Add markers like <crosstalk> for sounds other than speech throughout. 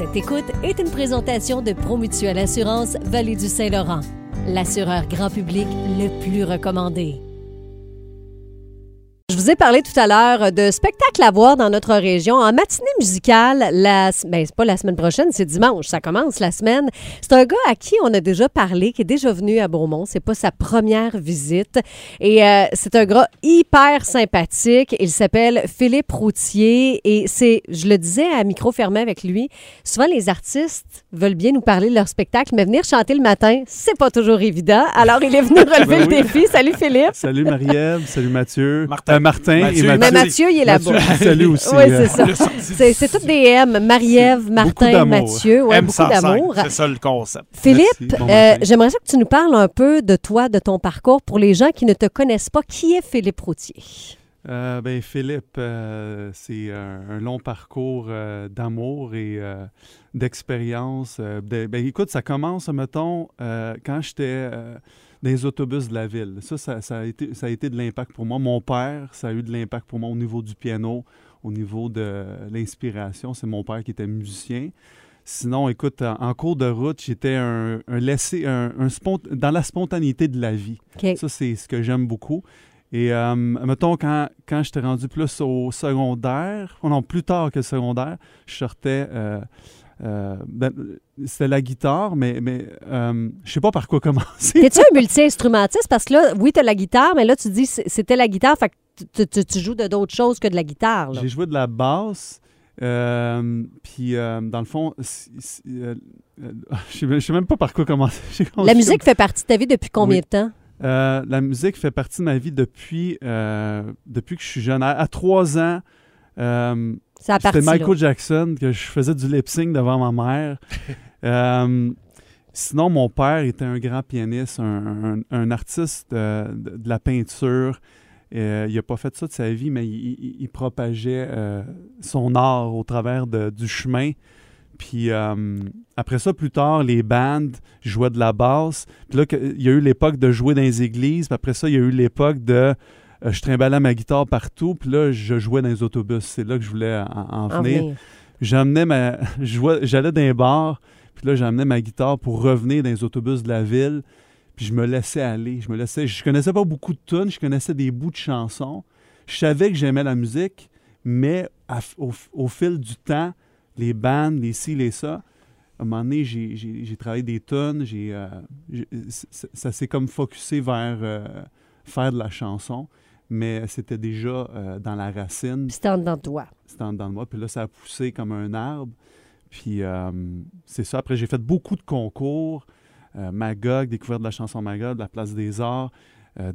Cette écoute est une présentation de Promutuelle Assurance Vallée du Saint-Laurent, l'assureur grand public le plus recommandé. Je vous ai parlé tout à l'heure de spectacles à voir dans notre région en matinée musicale. La, ben, c'est pas la semaine prochaine, c'est dimanche. Ça commence la semaine. C'est un gars à qui on a déjà parlé, qui est déjà venu à Beaumont. C'est pas sa première visite. Et euh, c'est un gars hyper sympathique. Il s'appelle Philippe Routier. Et c'est, je le disais à micro fermé avec lui, souvent les artistes veulent bien nous parler de leur spectacle, mais venir chanter le matin, c'est pas toujours évident. Alors, il est venu <laughs> relever Ben le défi. Salut Philippe. Salut Marie-Ève, salut Mathieu. Martin. Martin Mathieu. et Mathieu. Mais Mathieu, il est là-bas. Salut <laughs> aussi. Oui, euh, c'est ça. C'est, c'est toutes des M. Marie-Ève, Martin. Mathieu. Ouais, beaucoup M105, d'amour. C'est ça le concept. Philippe. Bon euh, j'aimerais ça que tu nous parles un peu de toi, de ton parcours pour les gens qui ne te connaissent pas. Qui est Philippe Routier? Euh, ben, Philippe, euh, c'est un, un long parcours euh, d'amour et euh, d'expérience. euh, de- ben, écoute, ça commence, mettons, euh, quand j'étais les autobus de la ville. Ça, ça, ça a été, ça a été de l'impact pour moi. Mon père, ça a eu de l'impact pour moi au niveau du piano, au niveau de l'inspiration. C'est mon père qui était musicien. Sinon, écoute, en, en cours de route, j'étais un, un laissé, un, un spont- dans la spontanéité de la vie. Ça, c'est ce que j'aime beaucoup. Et euh, mettons, quand, quand j'étais rendu plus au secondaire, oh non, plus tard que le secondaire, je sortais. euh, euh, ben, c'était la guitare, mais, mais euh, je sais pas par quoi commencer. T'es-tu un multi-instrumentiste? Parce que là, oui, t'as la guitare, mais là, tu dis que c'était la guitare, fait que tu, joues de d'autres choses que de la guitare. J'ai joué de la basse. euh, puis, euh, dans le fond, je sais même- je sais même pas par quoi commencer. <laughs> La musique fait partie de ta vie depuis combien Oui. de temps? La musique fait partie de ma vie depuis, depuis que je suis jeune. À, à trois ans, C'est à c'était Michael Jackson que je faisais du lip sync devant ma mère. <laughs> Euh, sinon, mon père était un grand pianiste, un, un- un artiste euh, de, de la peinture. Euh, il n'a pas fait ça de sa vie, mais il, il- il propageait euh, son art au travers de- du chemin. Puis euh, après ça, plus tard, les bandes jouaient de la basse. Puis là, il y a eu l'époque de jouer dans les églises. Puis après ça, il y a eu l'époque de euh, je trimballais ma guitare partout. Puis là, je jouais dans les autobus. C'est là que je voulais en, en En venir. J'amenais ma. <laughs> J'allais dans les bars. Puis là, j'amenais ma guitare pour revenir dans les autobus de la ville. Puis je me laissais aller. Je me laissais. Je connaissais pas beaucoup de tunes. Je connaissais des bouts de chansons. Je savais que j'aimais la musique, mais à au, au fil du temps, les bandes, les ci, les ça, à un moment donné, j'ai- travaillé des tunes. J'ai, euh, ça s'est comme focusé vers euh, faire de la chanson. Mais c'était déjà euh, dans la racine Puis c'était en dedans de toi. c'était en dedans de moi. Puis là, ça a poussé comme un arbre. Puis euh, c'est ça. Après, j'ai fait beaucoup de concours. Euh, Magog, découverte de la chanson Magog, de la Place des Arts. Euh,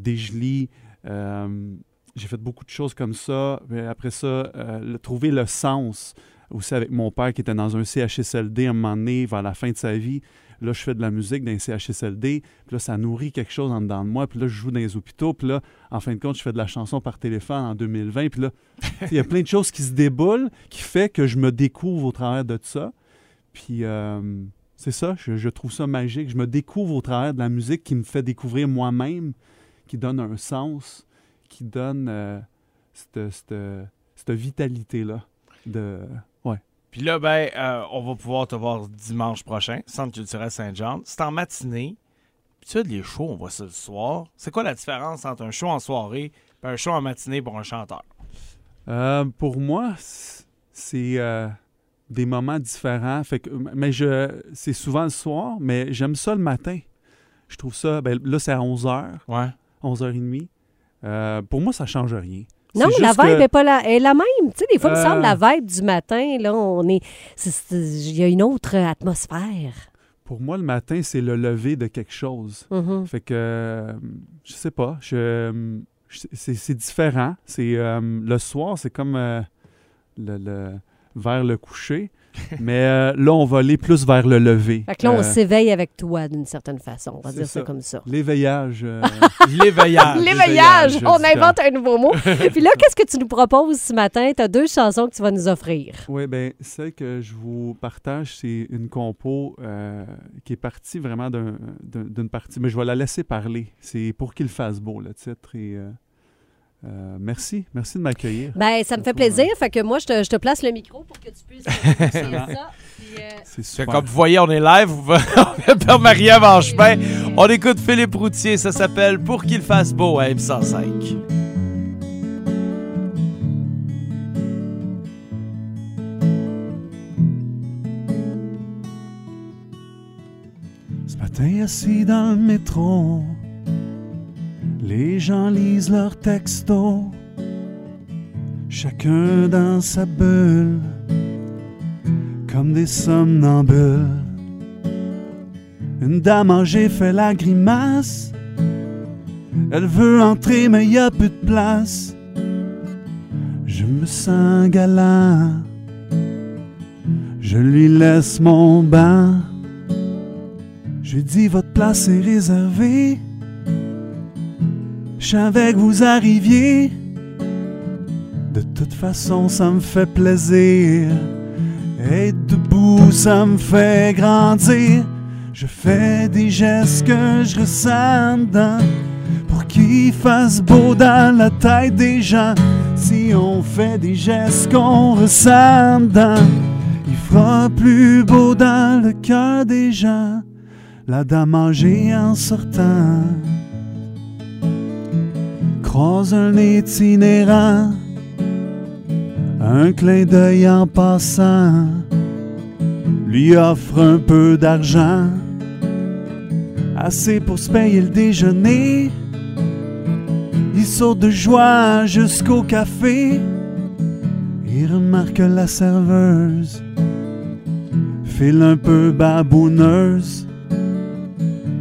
j'ai fait beaucoup de choses comme ça. Puis après ça, le- trouver le sens aussi avec mon père qui était dans un CHSLD à un moment donné, vers la fin de sa vie. Là, je fais de la musique dans un CHSLD. Puis là, ça nourrit quelque chose en dedans de moi. Puis là, je joue dans les hôpitaux. Puis là, en fin de compte, je fais de la chanson par téléphone en 2020. Puis là, <laughs> il y a plein de choses qui se déboulent qui fait que je me découvre au travers de ça. Puis euh, c'est ça, je, je trouve ça magique. Je me découvre au travers de la musique qui me fait découvrir moi-même, qui donne un sens, qui donne euh, cette, cette- cette vitalité-là. De... Puis là, ben, euh, on va pouvoir te voir dimanche prochain, Centre culturel Saint-Jean. C'est en matinée. Puis tu sais, les shows, on voit ça le soir. C'est quoi la différence entre un show en soirée et un show en matinée pour un chanteur? Euh, pour moi, c'est euh, des moments différents. Fait que, mais je, c'est souvent le soir, mais j'aime ça le matin. Je trouve ça, ben, là, c'est à 11h, Ouais. 11h30. Euh, pour moi, ça change rien. Non, la vibe que- n'est pas la, est la même. Tu sais, des fois, il me Euh. semble la vibe du matin, là, on est. Il y a une autre atmosphère. Pour moi, le matin, c'est le lever de quelque chose. Mhm. Fait que, euh, je sais pas, je, je- c'est, c'est différent. C'est, euh, le soir, c'est comme euh, le, le- vers le coucher. <laughs> Mais euh, là, on va aller plus vers le lever. Fait que là, on Euh, s'éveille avec toi d'une certaine façon. On va dire ça comme ça. L'éveillage. euh, <laughs> L'éveillage. L'éveillage! On invente un nouveau mot. <laughs> Puis là, qu'est-ce que tu nous proposes ce matin? Tu as deux chansons que tu vas nous offrir. Oui, bien, celle que je vous partage, c'est une compo qui est partie vraiment d'un- d'un- d'une partie, mais je vais la laisser parler. C'est pour qu'il fasse beau, le titre. Et, euh, merci, merci de m'accueillir. Ben, ça me fait euh, plaisir. Fait que moi, je te, je te place le micro pour que tu puisses <laughs> ça. Euh, C'est. Comme vous voyez, on est live. <laughs> On Marie-Ève en chemin. On écoute Philippe Routier. Ça s'appelle Pour qu'il fasse beau à M105. Ce matin, assis dans le métro, les gens lisent leurs textos, chacun dans sa bulle, comme des somnambules. Une dame âgée fait la grimace, elle veut entrer mais y a plus de place. Je me sens galant, je lui laisse mon banc. Je dis votre place est réservée. Je savais que vous arriviez. De toute façon, ça me fait plaisir. Être debout, ça me fait grandir. Je fais des gestes que je ressens pour qu'il fasse beau dans la tête des gens. Si on fait des gestes qu'on ressent il fera plus beau dans le cœur des gens la dame âgée en sortant croise un itinérant, un clin d'œil en passant, lui offre un peu d'argent, assez pour se payer le déjeuner. Il saute de joie jusqu'au café, il remarque la serveuse, file un peu babouneuse.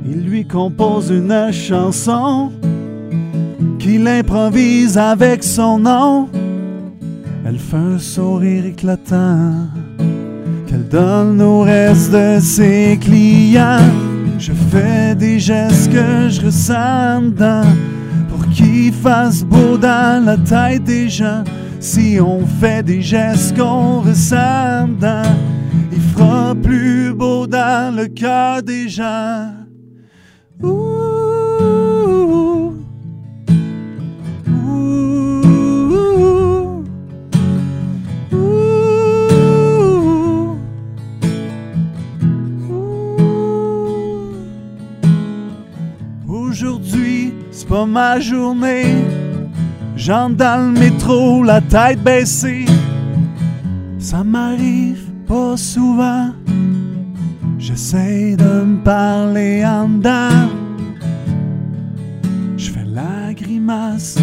Il lui compose une chanson qu'il improvise avec son nom. Elle fait un sourire éclatant qu'elle donne au reste de ses clients. Je fais des gestes que je ressens pour qu'il fasse beau dans la tête des gens. Si on fait des gestes qu'on ressent il fera plus beau dans le cœur des gens. Ma journée. J'entre dans le métro, la tête baissée. Ça m'arrive pas souvent. J'essaie de me parler en dedans. Je fais la grimace.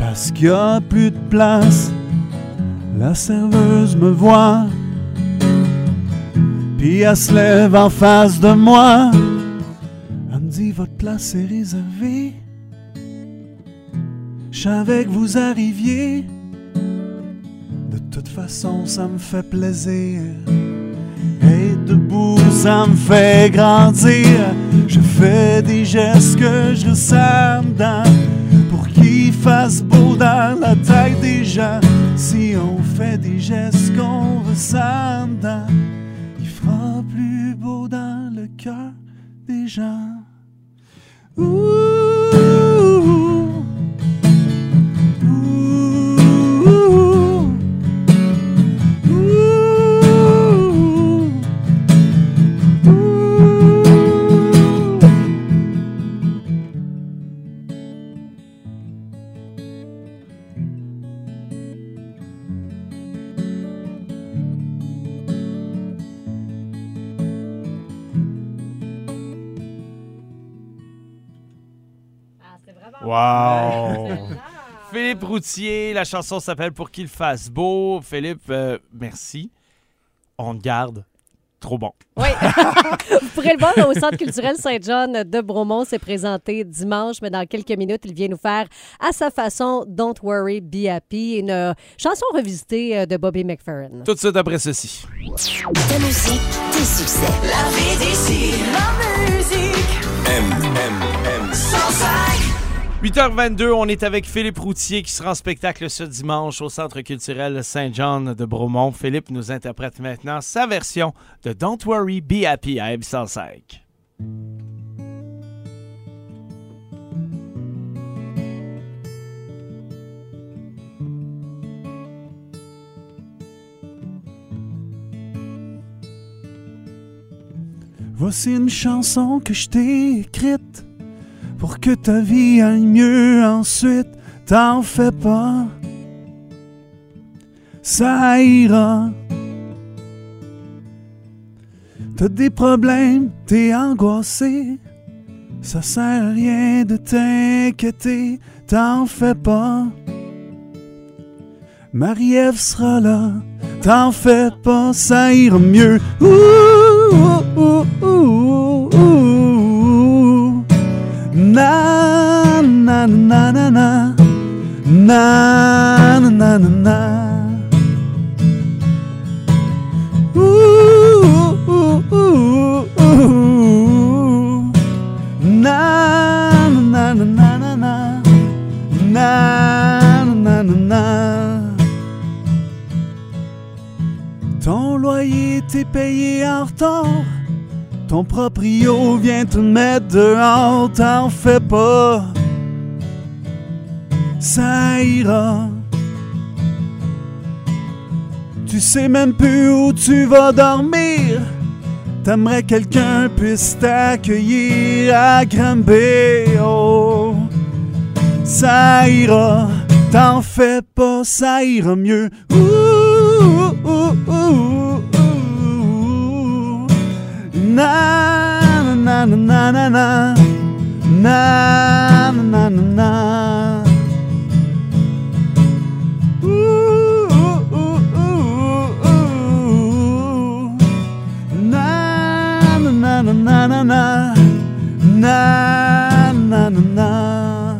Parce qu'il y a plus de place. La serveuse me voit. Puis elle se lève en face de moi. Dit Votre place est réservée. Je savais que vous arriviez. De toute façon, ça me fait plaisir. Et debout, ça me fait grandir. Je fais des gestes que je ressens dedans pour qu'il fasse beau dans la tête des gens. Si on fait des gestes qu'on ressent dedans, il fera plus beau dans le cœur des gens. Ouh, Wow! <laughs> Philippe Routier, la chanson s'appelle Pour qu'il fasse beau. Philippe, euh, merci. On te garde. Trop bon. Oui. <laughs> Vous pourrez le voir au Centre culturel Saint-John de Bromont. C'est présenté dimanche, mais dans quelques minutes, il vient nous faire à sa façon Don't Worry, Be Happy, une euh, chanson revisitée euh, de Bobby McFerrin. Tout de suite après ceci. Ta musique, tes succès. La vie d'ici, la musique, M, M, M. 105. 8h22, on est avec Philippe Routier qui sera en spectacle ce dimanche au Centre culturel Saint-Jean de Bromont. Philippe nous interprète maintenant sa version de Don't Worry, Be Happy à Ebb 105. Voici une chanson que je t'ai écrite pour que ta vie aille mieux ensuite. T'en fais pas, ça ira. T'as des problèmes, t'es angoissé. Ça sert à rien de t'inquiéter, t'en fais pas. Marie-Ève sera là, t'en fais pas, ça ira mieux. Na, na, na, na, na. Na, na, na, na. Ton loyer t'est payé en retard. Ton proprio vient te mettre dehors, t'en fais pas. Ça ira. Tu sais même plus où tu vas dormir. T'aimerais quelqu'un puisse t'accueillir à Granby. Oh, ça ira. T'en fais pas, ça ira mieux. Ouh, ouh, ouh, ouh, ouh. Na, na, na, na, na, na. Na, na, na, na, na.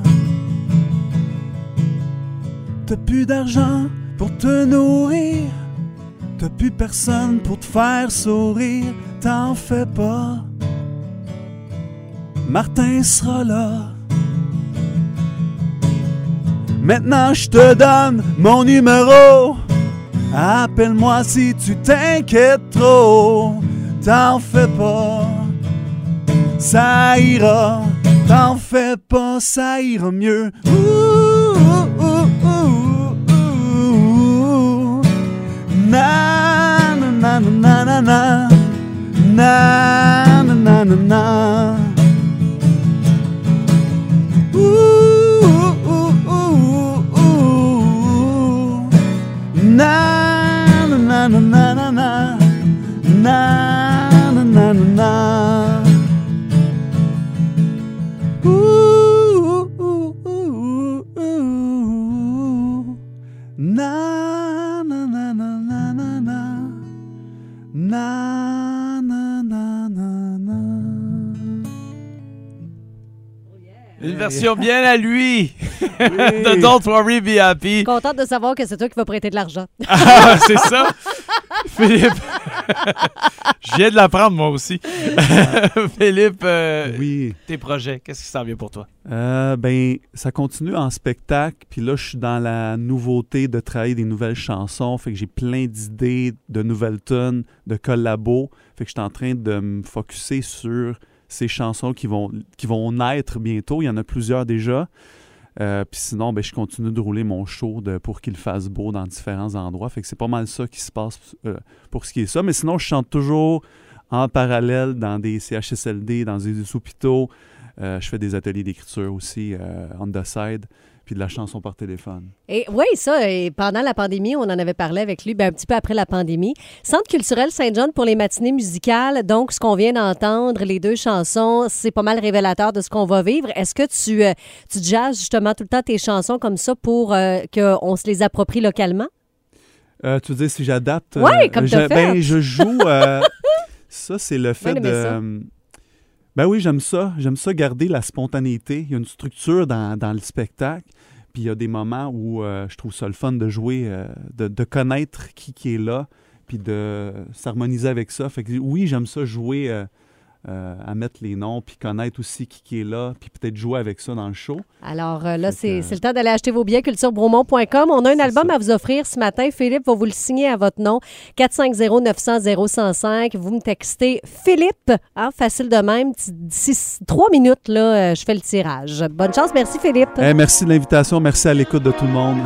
T'as plus d'argent pour te nourrir. T'as plus personne pour te faire sourire. T'en fais pas. Martin sera là. Maintenant je te donne mon numéro. Appelle-moi si tu t'inquiètes trop. T'en fais pas. Ça ira. T'en fais pas, ça ira mieux. Ouh, ouh, ouh. Na, na, na, na, na, na. Na, na, na, na, Une version bien à lui <laughs> de Don't Worry Be Happy. Contente de savoir que c'est toi qui vas prêter de l'argent. <laughs> Ah, c'est ça. <laughs> Philippe. Je viens de l'apprendre moi aussi. Philippe, euh, Oui. tes projets, qu'est-ce qui s'en vient pour toi? Euh, ben, ça continue en spectacle. Puis là, je suis dans la nouveauté de travailler des nouvelles chansons. Fait que j'ai plein d'idées, de nouvelles tunes, de collabos. Fait que je suis en train de me focuser sur ces chansons qui vont, qui vont naître bientôt. Il y en a plusieurs déjà. Euh, Puis sinon, ben, je continue de rouler mon show pour qu'il fasse beau dans différents endroits. Fait que c'est pas mal ça qui se passe euh, pour ce qui est ça. Mais sinon, je chante toujours en parallèle dans des CHSLD, dans des hôpitaux. Euh, je fais des ateliers d'écriture aussi on the side, puis de la chanson par téléphone. Et oui, ça, et pendant la pandémie, on en avait parlé avec lui, ben, un petit peu après la pandémie. Centre culturel Saint-John pour les matinées musicales. Donc, ce qu'on vient d'entendre, les deux chansons, c'est pas mal révélateur de ce qu'on va vivre. Est-ce que tu, euh, tu jazzes justement tout le temps tes chansons comme ça pour euh, qu'on se les approprie localement? Euh, tu veux dire si j'adapte? Ouais, comme je, Ben, je joue. <laughs> ça, c'est le fait de. Euh, Ben oui, j'aime ça. J'aime ça garder la spontanéité. Il y a une structure dans, dans le spectacle. Puis il y a des moments où euh, je trouve ça le fun de jouer, euh, de, de connaître qui, qui est là, puis de s'harmoniser avec ça. Fait que oui, j'aime ça jouer, euh, à mettre les noms, puis connaître aussi qui, qui est là, puis peut-être jouer avec ça dans le show. Alors euh, là, c'est le temps d'aller acheter vos billets culturebromont.com. On a un album ça. à vous offrir ce matin. Philippe va vous le signer à votre nom. 450-900-0105. Vous me textez Philippe. Hein, facile de même. D'ici trois minutes, là, euh, je fais le tirage. Bonne chance. Merci, Philippe. Eh, merci de l'invitation. Merci à l'écoute de tout le monde.